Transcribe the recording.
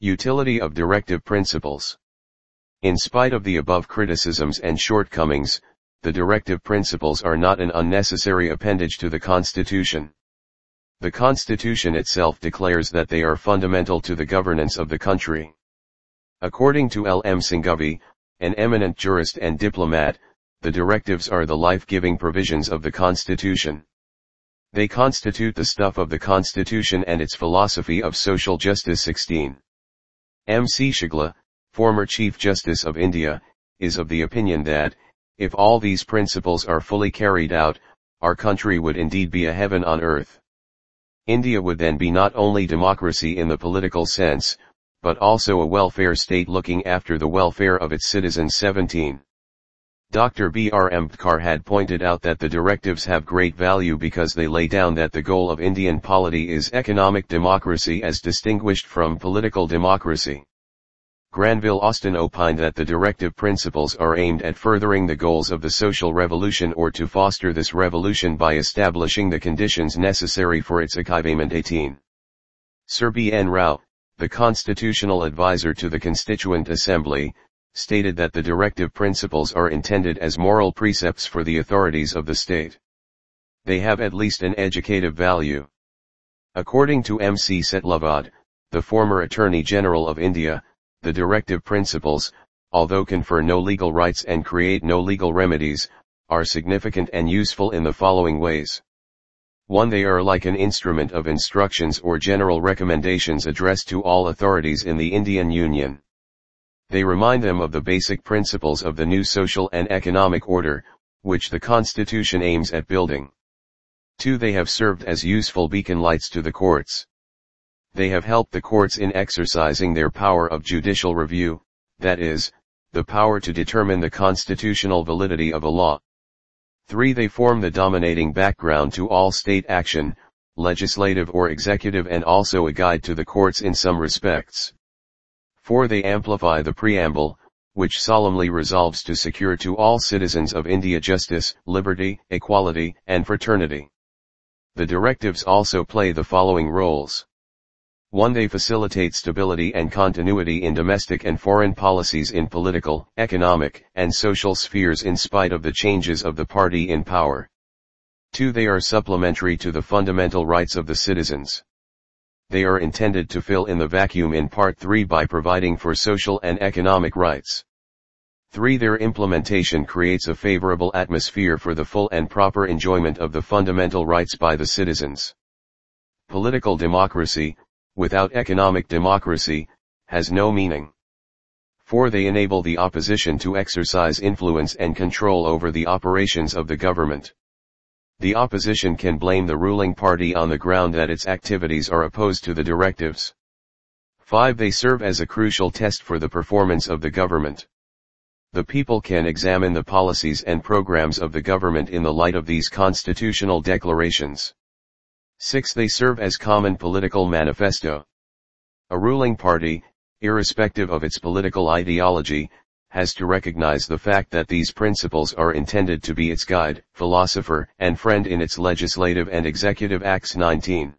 Utility of directive principles. In spite of the above criticisms and shortcomings, the directive principles are not an unnecessary appendage to the Constitution. The Constitution itself declares that they are fundamental to the governance of the country. According to L. M. Singhvi, an eminent jurist and diplomat, the directives are the life-giving provisions of the Constitution. They constitute the stuff of the Constitution and its philosophy of social justice 16. M. C. Chagla, former Chief Justice of India, is of the opinion that, if all these principles are fully carried out, our country would indeed be a heaven on earth. India would then be not only democracy in the political sense, but also a welfare state looking after the welfare of its citizens 17. Dr. B. R. Ambedkar had pointed out that the directives have great value because they lay down that the goal of Indian polity is economic democracy as distinguished from political democracy. Granville Austin opined that the directive principles are aimed at furthering the goals of the social revolution or to foster this revolution by establishing the conditions necessary for its achievement 18. Sir B. N. Rau, the constitutional advisor to the Constituent Assembly, stated that the directive principles are intended as moral precepts for the authorities of the state. They have at least an educative value. According to M.C. Setalvad, the former Attorney General of India, the directive principles, although confer no legal rights and create no legal remedies, are significant and useful in the following ways. 1. They are like an instrument of instructions or general recommendations addressed to all authorities in the Indian Union. They remind them of the basic principles of the new social and economic order, which the Constitution aims at building. 2. They have served as useful beacon lights to the courts. They have helped the courts in exercising their power of judicial review, that is, the power to determine the constitutional validity of a law. 3. They form the dominating background to all state action, legislative or executive and also a guide to the courts in some respects. 4. They amplify the preamble, which solemnly resolves to secure to all citizens of India justice, liberty, equality, and fraternity. The directives also play the following roles. 1. They facilitate stability and continuity in domestic and foreign policies in political, economic, and social spheres in spite of the changes of the party in power. 2. They are supplementary to the fundamental rights of the citizens they are intended to fill in the vacuum in Part 3 by providing for social and economic rights. 3. Their implementation creates a favorable atmosphere for the full and proper enjoyment of the fundamental rights by the citizens. Political democracy, without economic democracy, has no meaning. 4. They enable the opposition to exercise influence and control over the operations of the government. The opposition can blame the ruling party on the ground that its activities are opposed to the directives. 5. They serve as a crucial test for the performance of the government. The people can examine the policies and programs of the government in the light of these constitutional declarations. 6. They serve as common political manifesto. A ruling party, irrespective of its political ideology, has to recognize the fact that these principles are intended to be its guide, philosopher, and friend in its legislative and executive acts 19.